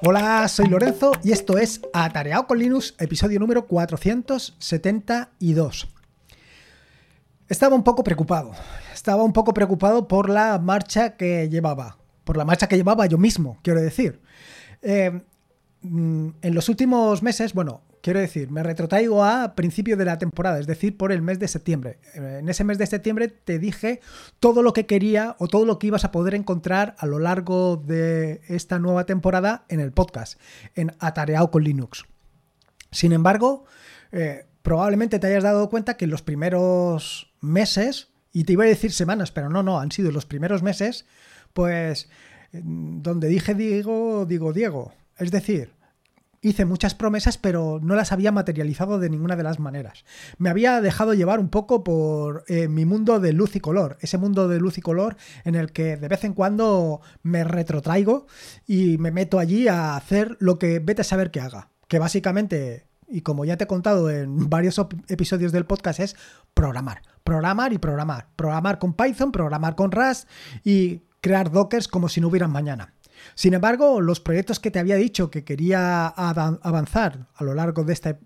Hola, soy Lorenzo y esto es Atareado con Linux, episodio número 472. Estaba un poco preocupado, estaba un poco preocupado por la marcha que llevaba, por la marcha que llevaba yo mismo, quiero decir. Eh, mm, en los últimos meses, bueno, quiero decir, me retrotraigo a principio de la temporada, es decir, por el mes de septiembre. Eh, en ese mes de septiembre te dije todo lo que quería o todo lo que ibas a poder encontrar a lo largo de esta nueva temporada en el podcast, en Atareado con Linux. Sin embargo, eh, probablemente te hayas dado cuenta que en los primeros meses, y te iba a decir semanas, pero no, no, han sido los primeros meses, pues donde dije Diego, digo Diego. Es decir, hice muchas promesas, pero no las había materializado de ninguna de las maneras. Me había dejado llevar un poco por eh, mi mundo de luz y color, ese mundo de luz y color en el que de vez en cuando me retrotraigo y me meto allí a hacer lo que vete a saber que haga. Que básicamente, y como ya te he contado en varios episodios del podcast, es programar. Programar y programar. Programar con Python, programar con Rust y crear dockers como si no hubieran mañana. Sin embargo, los proyectos que te había dicho que quería avanzar a lo largo de esta eh,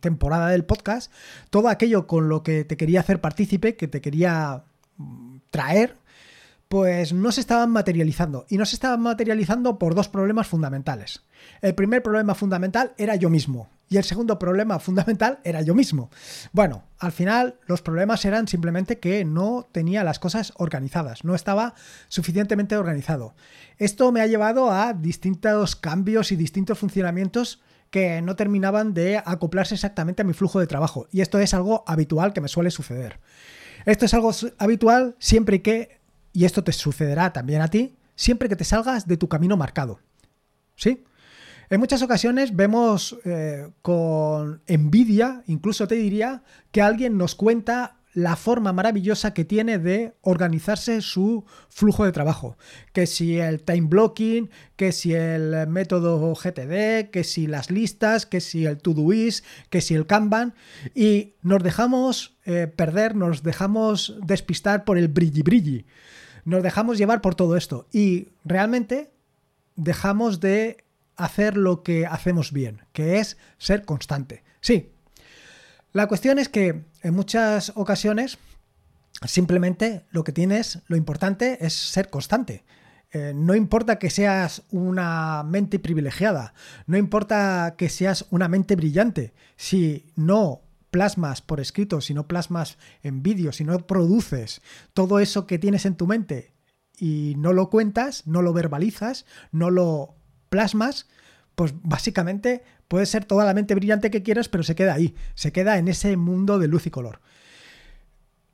temporada del podcast, todo aquello con lo que te quería hacer partícipe, que te quería mm, traer, pues no se estaban materializando. Y no se estaban materializando por dos problemas fundamentales. El primer problema fundamental era yo mismo. Y el segundo problema fundamental era yo mismo. Bueno, al final los problemas eran simplemente que no tenía las cosas organizadas, no estaba suficientemente organizado. Esto me ha llevado a distintos cambios y distintos funcionamientos que no terminaban de acoplarse exactamente a mi flujo de trabajo. Y esto es algo habitual que me suele suceder. Esto es algo habitual siempre que, y esto te sucederá también a ti, siempre que te salgas de tu camino marcado. ¿Sí? En muchas ocasiones vemos eh, con envidia, incluso te diría, que alguien nos cuenta la forma maravillosa que tiene de organizarse su flujo de trabajo. Que si el time blocking, que si el método GTD, que si las listas, que si el Todoist, que si el Kanban. Y nos dejamos eh, perder, nos dejamos despistar por el brilli brilli. Nos dejamos llevar por todo esto. Y realmente dejamos de hacer lo que hacemos bien, que es ser constante. Sí, la cuestión es que en muchas ocasiones simplemente lo que tienes, lo importante es ser constante. Eh, no importa que seas una mente privilegiada, no importa que seas una mente brillante, si no plasmas por escrito, si no plasmas en vídeo, si no produces todo eso que tienes en tu mente y no lo cuentas, no lo verbalizas, no lo plasmas, pues básicamente puede ser toda la mente brillante que quieras, pero se queda ahí, se queda en ese mundo de luz y color.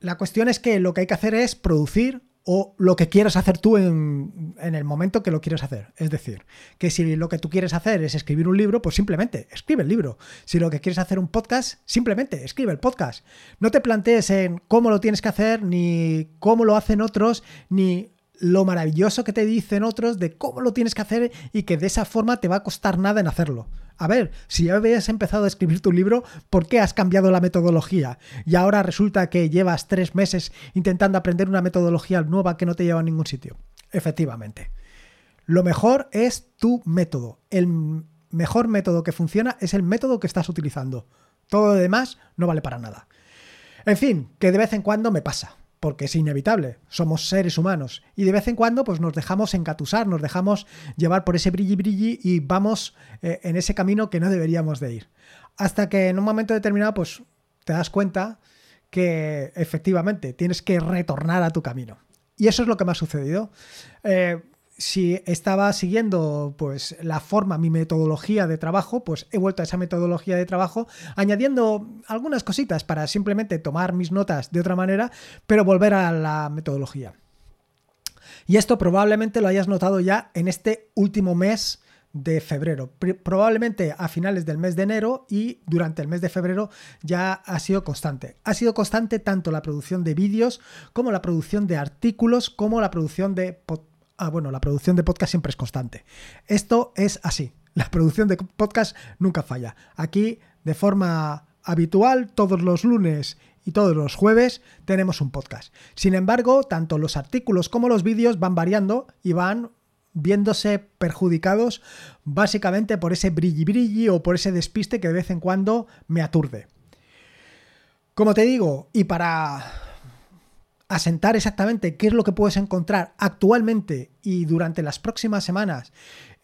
La cuestión es que lo que hay que hacer es producir o lo que quieras hacer tú en, el momento que lo quieres hacer. Es decir, que si lo que tú quieres hacer es escribir un libro, pues simplemente escribe el libro. Si lo que quieres hacer un podcast, simplemente escribe el podcast. No te plantees en cómo lo tienes que hacer, ni cómo lo hacen otros, ni lo maravilloso que te dicen otros de cómo lo tienes que hacer y que de esa forma te va a costar nada en hacerlo. A ver, si ya habías empezado a escribir tu libro, ¿por qué has cambiado la metodología? Y ahora resulta que llevas tres meses intentando aprender una metodología nueva que no te lleva a ningún sitio. Efectivamente. Lo mejor es tu método. El mejor método que funciona es el método que estás utilizando. Todo lo demás no vale para nada. En fin, que de vez en cuando me pasa porque es inevitable, somos seres humanos y de vez en cuando pues nos dejamos encatusar, nos dejamos llevar por ese brilli brilli y vamos eh, en ese camino que no deberíamos de ir. Hasta que en un momento determinado pues te das cuenta que efectivamente tienes que retornar a tu camino. Y eso es lo que me ha sucedido. Eh, si estaba siguiendo pues la forma, mi metodología de trabajo, pues he vuelto a esa metodología de trabajo añadiendo algunas cositas para simplemente tomar mis notas de otra manera, pero volver a la metodología. Y esto probablemente lo hayas notado ya en este último mes de febrero. Probablemente a finales del mes de enero y durante el mes de febrero ya ha sido constante. Ha sido constante tanto la producción de vídeos como la producción de artículos como la producción de Ah, bueno, la producción de podcast siempre es constante. Esto es así. La producción de podcast nunca falla. Aquí, de forma habitual, todos los lunes y todos los jueves tenemos un podcast. Sin embargo, tanto los artículos como los vídeos van variando y van viéndose perjudicados básicamente por ese brilli brilli o por ese despiste que de vez en cuando me aturde. Como te digo, y para asentar exactamente qué es lo que puedes encontrar actualmente y durante las próximas semanas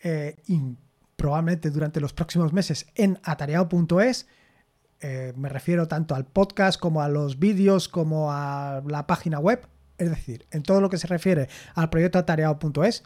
eh, y probablemente durante los próximos meses en atareado.es, eh, me refiero tanto al podcast como a los vídeos como a la página web, es decir, en todo lo que se refiere al proyecto atareado.es,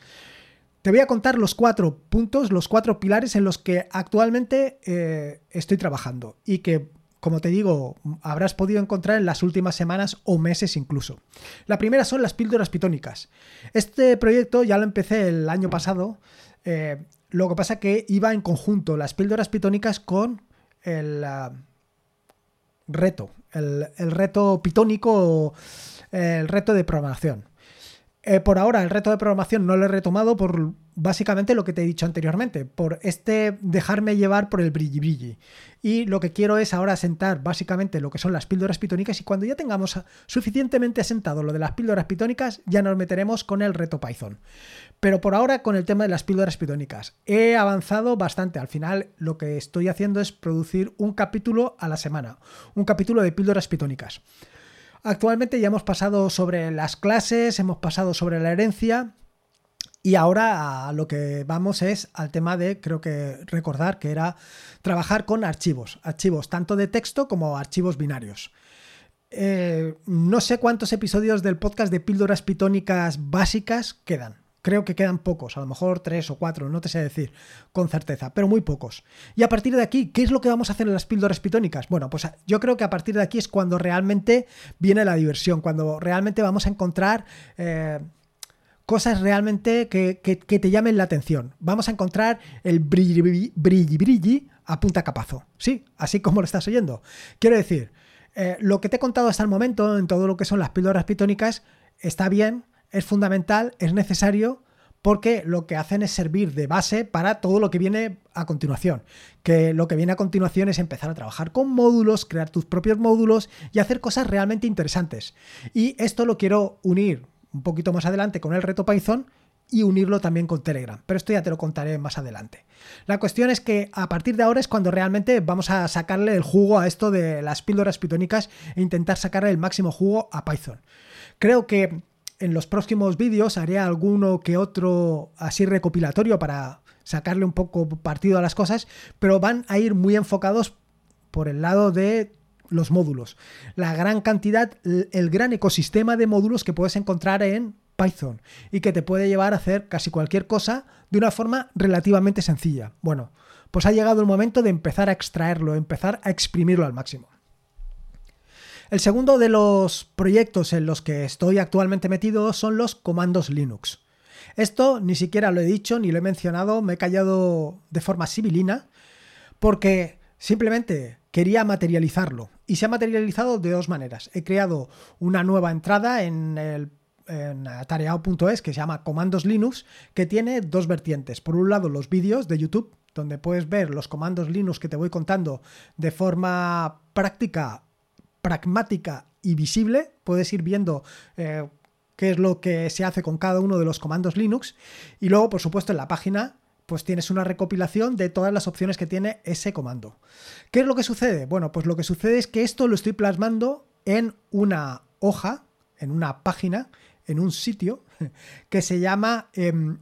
te voy a contar los cuatro puntos, los cuatro pilares en los que actualmente eh, estoy trabajando y que, como te digo, habrás podido encontrar en las últimas semanas o meses incluso. La primera son las píldoras pitónicas. Este proyecto ya lo empecé el año pasado. Eh, lo que pasa que iba en conjunto las píldoras pitónicas con el ah, reto, el, el reto pitónico, el reto de programación. Eh, por ahora el reto de programación no lo he retomado por básicamente lo que te he dicho anteriormente, por este dejarme llevar por el brilli brilli. Y lo que quiero es ahora sentar básicamente lo que son las píldoras pitónicas y cuando ya tengamos suficientemente asentado lo de las píldoras pitónicas ya nos meteremos con el reto Python. Pero por ahora con el tema de las píldoras pitónicas he avanzado bastante. Al final lo que estoy haciendo es producir un capítulo a la semana, un capítulo de píldoras pitónicas. Actualmente ya hemos pasado sobre las clases, hemos pasado sobre la herencia y ahora a lo que vamos es al tema de, creo que recordar que era trabajar con archivos, archivos tanto de texto como archivos binarios. Eh, no sé cuántos episodios del podcast de píldoras pitónicas básicas quedan. Creo que quedan pocos, a lo mejor tres o cuatro, no te sé decir con certeza, pero muy pocos. Y a partir de aquí, ¿qué es lo que vamos a hacer en las píldoras pitónicas? Bueno, pues yo creo que a partir de aquí es cuando realmente viene la diversión, cuando realmente vamos a encontrar... Eh, cosas realmente que, te llamen la atención. Vamos a encontrar el brilli brilli, brilli a punta capazo. Sí, así como lo estás oyendo. Quiero decir, eh, lo que te he contado hasta el momento en todo lo que son las píldoras pitónicas está bien, es fundamental, es necesario, porque lo que hacen es servir de base para todo lo que viene a continuación. Que lo que viene a continuación es empezar a trabajar con módulos, crear tus propios módulos y hacer cosas realmente interesantes. Y esto lo quiero unir un poquito más adelante con el reto Python y unirlo también con Telegram. Pero esto ya te lo contaré más adelante. La cuestión es que a partir de ahora es cuando realmente vamos a sacarle el jugo a esto de las píldoras pitónicas e intentar sacarle el máximo jugo a Python. Creo que en los próximos vídeos haré alguno que otro así recopilatorio para sacarle un poco partido a las cosas, pero van a ir muy enfocados por el lado de los módulos. La gran cantidad, el gran ecosistema de módulos que puedes encontrar en Python y que te puede llevar a hacer casi cualquier cosa de una forma relativamente sencilla. Bueno, pues ha llegado el momento de empezar a extraerlo, empezar a exprimirlo al máximo. El segundo de los proyectos en los que estoy actualmente metido son los comandos Linux. Esto ni siquiera lo he dicho ni lo he mencionado, me he callado de forma civilina porque simplemente quería materializarlo y se ha materializado de dos maneras. He creado una nueva entrada en el atareado.es que se llama Comandos Linux, que tiene dos vertientes. Por un lado, los vídeos de YouTube, donde puedes ver los comandos Linux que te voy contando de forma práctica pragmática y visible. Puedes ir viendo eh, qué es lo que se hace con cada uno de los comandos Linux. Y luego, por supuesto, en la página pues tienes una recopilación de todas las opciones que tiene ese comando. ¿Qué es lo que sucede? Bueno, pues lo que sucede es que esto lo estoy plasmando en una hoja, en una página, en un sitio que se llama, em,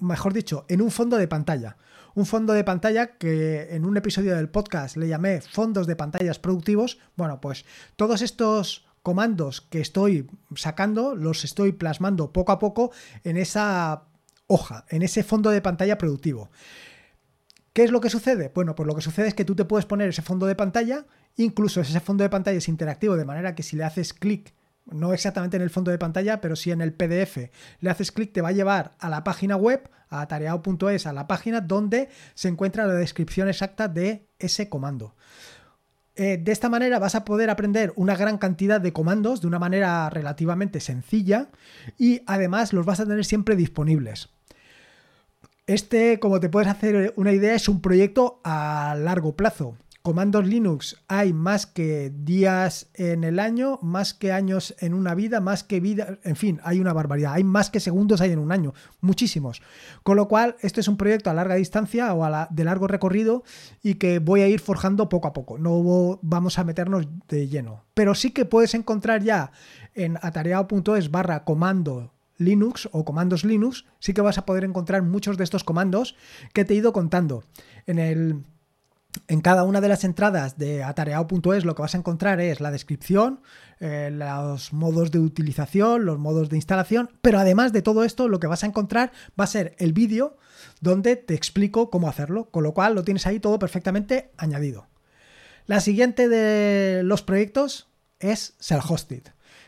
mejor dicho, en un fondo de pantalla un fondo de pantalla que en un episodio del podcast le llamé fondos de pantallas productivos. Bueno, pues todos estos comandos que estoy sacando los estoy plasmando poco a poco en esa hoja, en ese fondo de pantalla productivo. ¿Qué es lo que sucede? Bueno, pues lo que sucede es que tú te puedes poner ese fondo de pantalla, incluso ese fondo de pantalla es interactivo, de manera que si le haces clic no exactamente en el fondo de pantalla, pero sí en el PDF. Le haces clic, te va a llevar a la página web, a tareao.es, a la página donde se encuentra la descripción exacta de ese comando. Eh, de esta manera vas a poder aprender una gran cantidad de comandos de una manera relativamente sencilla y además los vas a tener siempre disponibles. Este, como te puedes hacer una idea, es un proyecto a largo plazo comandos Linux hay más que días en el año, más que años en una vida, más que vida, en fin, hay una barbaridad. Hay más que segundos hay en un año, muchísimos. Con lo cual, esto es un proyecto a larga distancia o a de largo recorrido y que voy a ir forjando poco a poco. No vamos a meternos de lleno. Pero sí que puedes encontrar ya en atareado.es barra comando Linux o comandos Linux, sí que vas a poder encontrar muchos de estos comandos que te he ido contando. En el en cada una de las entradas de atareado.es lo que vas a encontrar es la descripción, eh, los modos de utilización, los modos de instalación, pero además de todo esto lo que vas a encontrar va a ser el vídeo donde te explico cómo hacerlo, con lo cual lo tienes ahí todo perfectamente añadido. La siguiente de los proyectos es Self-Hosted.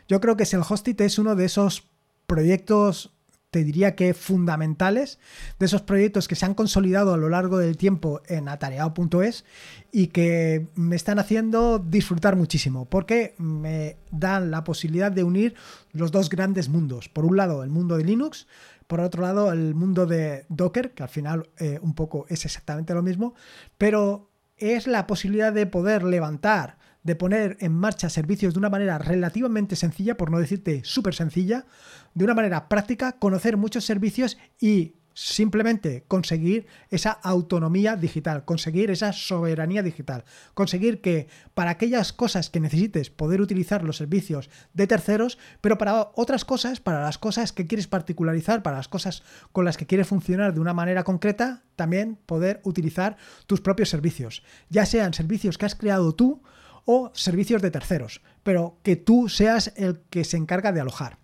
Yo creo que Self-Hosted es uno de esos proyectos te diría que fundamentales de esos proyectos que se han consolidado a lo largo del tiempo en atareado.es y que me están haciendo disfrutar muchísimo porque me dan la posibilidad de unir los dos grandes mundos. Por un lado, el mundo de Linux, por otro lado, el mundo de Docker, que al final eh, un poco es exactamente lo mismo, pero es la posibilidad de poder levantar de poner en marcha servicios de una manera relativamente sencilla, por no decirte súper sencilla, de una manera práctica, conocer muchos servicios y simplemente conseguir esa autonomía digital, conseguir esa soberanía digital, conseguir que para aquellas cosas que necesites poder utilizar los servicios de terceros, pero para otras cosas, para las cosas que quieres particularizar, para las cosas con las que quieres funcionar de una manera concreta, también poder utilizar tus propios servicios, ya sean servicios que has creado tú o servicios de terceros, pero que tú seas el que se encarga de alojar.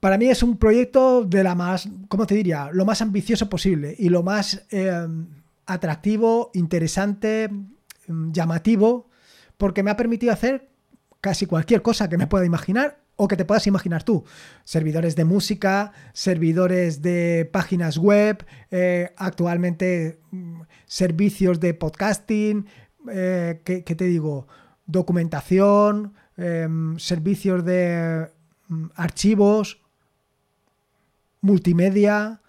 Para mí es un proyecto de la más, ¿cómo te diría? Lo más ambicioso posible y lo más eh, atractivo, interesante, mm, llamativo, porque me ha permitido hacer casi cualquier cosa que me pueda imaginar o que te puedas imaginar tú. Servidores de música, servidores de páginas web, eh, actualmente mm, servicios de podcasting, eh, ¿qué, te digo? Documentación, em, servicios de mm, archivos, multimedia,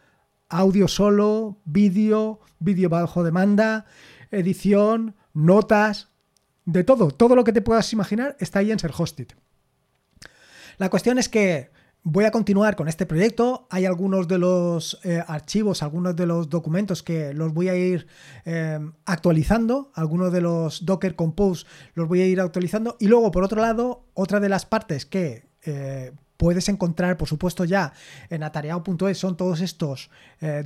audio solo, vídeo, vídeo bajo demanda, edición, notas, de todo, todo lo que te puedas imaginar está ahí en Ser Hosted. La cuestión es que Voy a continuar con este proyecto. Hay algunos de los eh, archivos, algunos de los documentos que los voy a ir eh, actualizando. Algunos de los Docker Compose los voy a ir actualizando. Y luego, por otro lado, otra de las partes que eh, puedes encontrar, por supuesto, ya en atareado.es son todos estos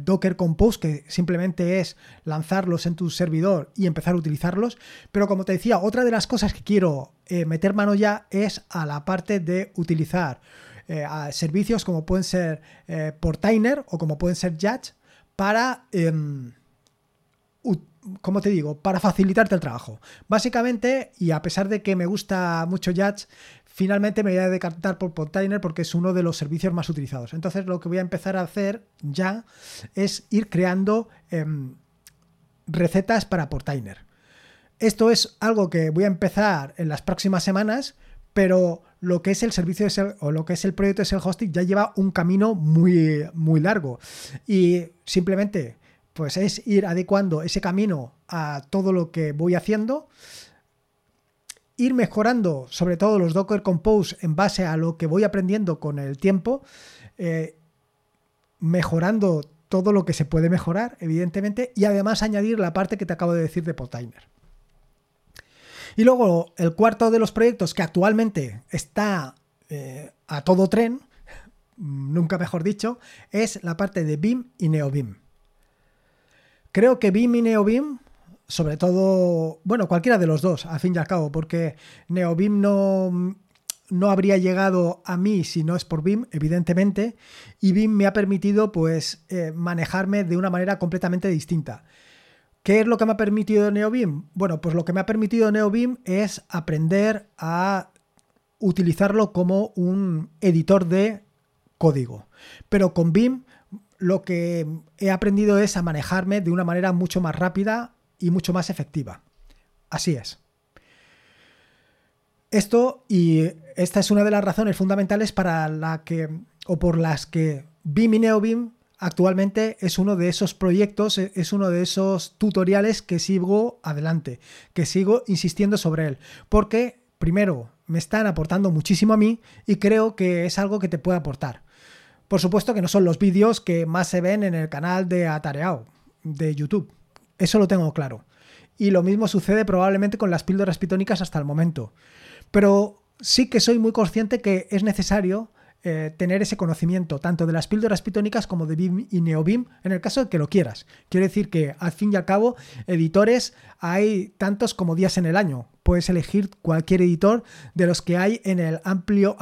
Docker Compose que simplemente es lanzarlos en tu servidor y empezar a utilizarlos. Pero como te decía, otra de las cosas que quiero meter mano ya es a la parte de utilizar eh, a servicios como pueden ser eh, Portainer o como pueden ser Judge para, em, te digo, para facilitarte el trabajo. Básicamente, y a pesar de que me gusta mucho Judge, finalmente me voy a decantar por Portainer porque es uno de los servicios más utilizados. Entonces lo que voy a empezar a hacer ya es ir creando em, recetas para Portainer. Esto es algo que voy a empezar en las próximas semanas, pero lo que es el servicio de o lo que es el proyecto de self hosting ya lleva un camino muy, muy largo. Y simplemente, pues es ir adecuando ese camino a todo lo que voy haciendo, ir mejorando sobre todo los Docker Compose en base a lo que voy aprendiendo con el tiempo, eh, mejorando todo lo que se puede mejorar, evidentemente, y además añadir la parte que te acabo de decir de Potainer. Y luego el cuarto de los proyectos que actualmente está eh, a todo tren, nunca mejor dicho, es la parte de BIM y NeoBIM. Creo que BIM y NeoBIM, sobre todo, bueno, cualquiera de los dos, al fin y al cabo, porque NeoBIM no, no habría llegado a mí si no es por BIM, evidentemente, y BIM me ha permitido pues eh, manejarme de una manera completamente distinta. ¿Qué es lo que me ha permitido NeoBeam? Bueno, pues lo que me ha permitido NeoBeam es aprender a utilizarlo como un editor de código. Pero con BIM lo que he aprendido es a manejarme de una manera mucho más rápida y mucho más efectiva. Así es. Esto y esta es una de las razones fundamentales para la que o por las que BIM y NeoBeam actualmente es uno de esos proyectos, e, es uno de esos tutoriales que sigo adelante, que sigo insistiendo sobre él, porque primero me están aportando muchísimo a mí y creo que es algo que te puede aportar. Por supuesto que no son los vídeos que más se ven en el canal de Atareado de YouTube. Eso lo tengo claro. Y lo mismo sucede probablemente con las píldoras pitónicas hasta el momento. Pero sí que soy muy consciente que es necesario eh, tener ese conocimiento tanto de las píldoras pitónicas como de BIM y NeoBIM en el caso de que lo quieras. Quiero decir que al fin y al cabo, editores hay tantos como días en el año. Puedes elegir cualquier editor de los que hay en el amplio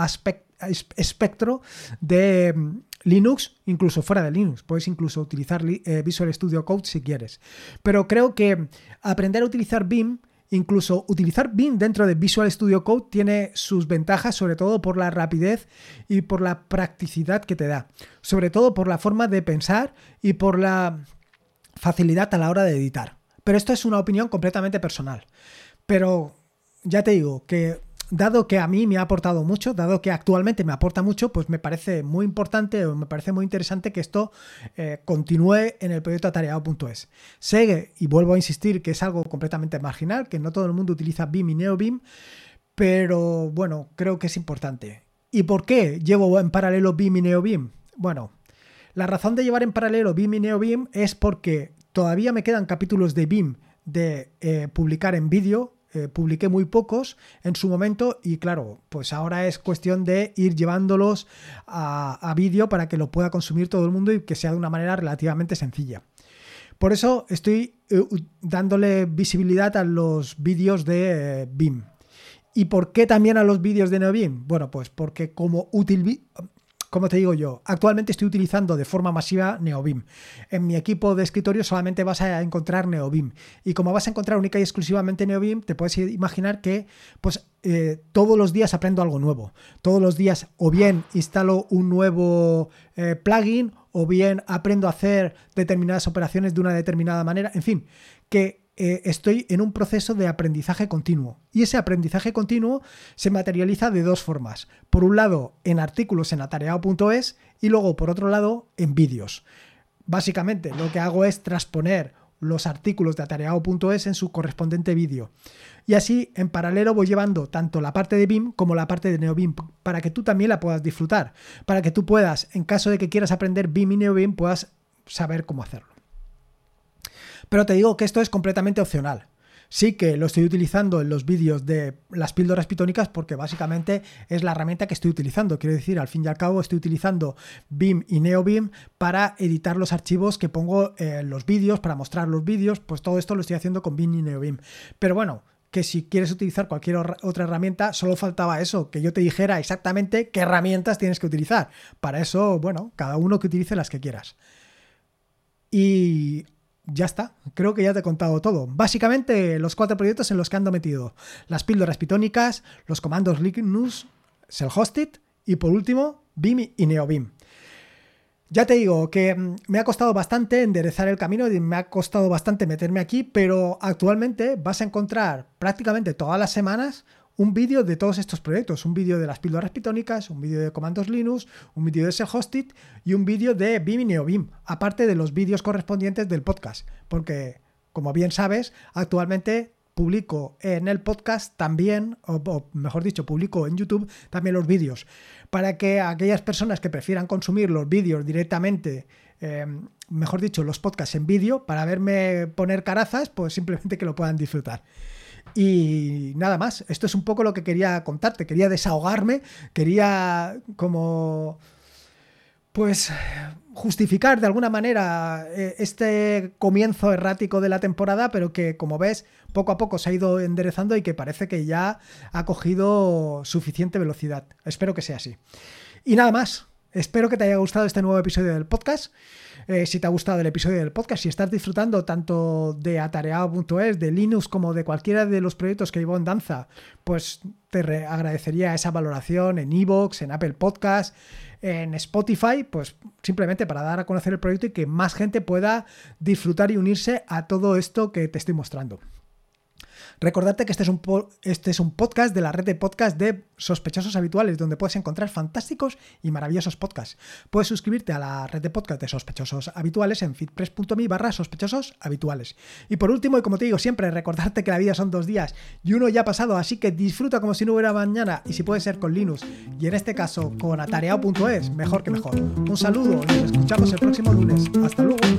espectro de mm, Linux, incluso fuera de Linux. Puedes incluso utilizar eh, Visual Studio Code si quieres. Pero creo que aprender a utilizar BIM Incluso utilizar BIM dentro de Visual Studio Code tiene sus ventajas, sobre todo por la rapidez y por la practicidad que te da. Sobre todo por la forma de pensar y por la facilidad a la hora de editar. Pero esto es una opinión completamente personal. Pero ya te digo que dado que a mí me ha aportado mucho, dado que actualmente me aporta mucho, pues me parece muy importante o me parece muy interesante que esto eh, continúe en el proyecto atareado.es. Sé, y vuelvo a insistir, que es algo completamente marginal, que no todo el mundo utiliza BIM y NeoBIM, pero bueno, creo que es importante. ¿Y por qué llevo en paralelo BIM y NeoBIM? Bueno, la razón de llevar en paralelo BIM y NeoBIM es porque todavía me quedan capítulos de BIM de eh, publicar en vídeo eh, publiqué muy pocos en su momento y claro, pues ahora es cuestión de ir llevándolos a, vídeo para que lo pueda consumir todo el mundo y que sea de una manera relativamente sencilla. Por eso estoy eh, dándole visibilidad a los vídeos de eh, BIM. ¿Y por qué también a los vídeos de NeoBIM? Bueno, pues porque como útil como te digo yo, actualmente estoy utilizando de forma masiva NeoBIM. En mi equipo de escritorio solamente vas a encontrar NeoBIM. Y como vas a encontrar única y exclusivamente NeoBIM, te puedes imaginar que pues, eh, todos los días aprendo algo nuevo. Todos los días o bien instalo un nuevo eh, plugin o bien aprendo a hacer determinadas operaciones de una determinada manera. En fin, que eh, estoy en un proceso de aprendizaje continuo. Y ese aprendizaje continuo se materializa de dos formas. Por un lado, en artículos en atareado.es y luego, por otro lado, en vídeos. Básicamente, lo que hago es transponer los artículos de atareado.es en su correspondiente vídeo. Y así, en paralelo, voy llevando tanto la parte de BIM como la parte de NeoBIM para que tú también la puedas disfrutar, para que tú puedas, en caso de que quieras aprender BIM y NeoBIM, puedas saber cómo hacerlo. Pero te digo que esto es completamente opcional. Sí que lo estoy utilizando en los vídeos de las píldoras pitónicas porque básicamente es la herramienta que estoy utilizando. Quiero decir, al fin y al cabo estoy utilizando BIM y NeoBIM para editar los archivos que pongo en los vídeos, para mostrar los vídeos. Pues todo esto lo estoy haciendo con BIM y NeoBIM. Pero bueno, que si quieres utilizar cualquier otra herramienta, solo faltaba eso, que yo te dijera exactamente qué herramientas tienes que utilizar. Para eso, bueno, cada uno que utilice las que quieras. Y ya está, creo que ya te he contado todo. Básicamente los cuatro proyectos en los que ando metido. Las píldoras pitónicas, los comandos Linux, Self-Hosted y por último BIM y NeoBIM. Ya te digo que mm, me ha costado bastante enderezar el camino y me ha costado bastante meterme aquí, pero actualmente vas a encontrar prácticamente todas las semanas un vídeo de todos estos proyectos, un vídeo de las píldoras pitónicas, un vídeo de comandos Linux, un vídeo de Hosted y un vídeo de BIM y NeoBIM, aparte de los vídeos correspondientes del podcast, porque como bien sabes, actualmente publico en el podcast también, o, mejor dicho, publico en YouTube también los vídeos, para que aquellas personas que prefieran consumir los vídeos directamente eh, mejor dicho, los podcasts en vídeo para verme poner carazas, pues simplemente que lo puedan disfrutar. Y nada más, esto es un poco lo que quería contarte, quería desahogarme, quería como pues justificar de alguna manera eh, este comienzo errático de la temporada, pero que como ves poco a poco se ha ido enderezando y que parece que ya ha cogido suficiente velocidad. Espero que sea así. Y nada más, espero que te haya gustado este nuevo episodio del podcast. Eh, si te ha gustado el episodio del podcast, si estás disfrutando tanto de atareado.es, de Linux, como de cualquiera de los proyectos que llevo en danza, pues te agradecería esa valoración en Evox, en Apple Podcast, en Spotify, pues simplemente para dar a conocer el proyecto y que más gente pueda disfrutar y unirse a todo esto que te estoy mostrando. Recordarte que este es, un este es un podcast de la red de podcast de sospechosos habituales, donde puedes encontrar fantásticos y maravillosos podcasts. Puedes suscribirte a la red de podcast de sospechosos habituales en fitpress.me barra sospechosos habituales. Y por último, y como te digo siempre, recordarte que la vida son dos días y uno ya ha pasado, así que disfruta como si no hubiera mañana y si puede ser con Linux y en este caso con atareado.es, mejor que mejor. Un saludo y nos escuchamos el próximo lunes. Hasta luego.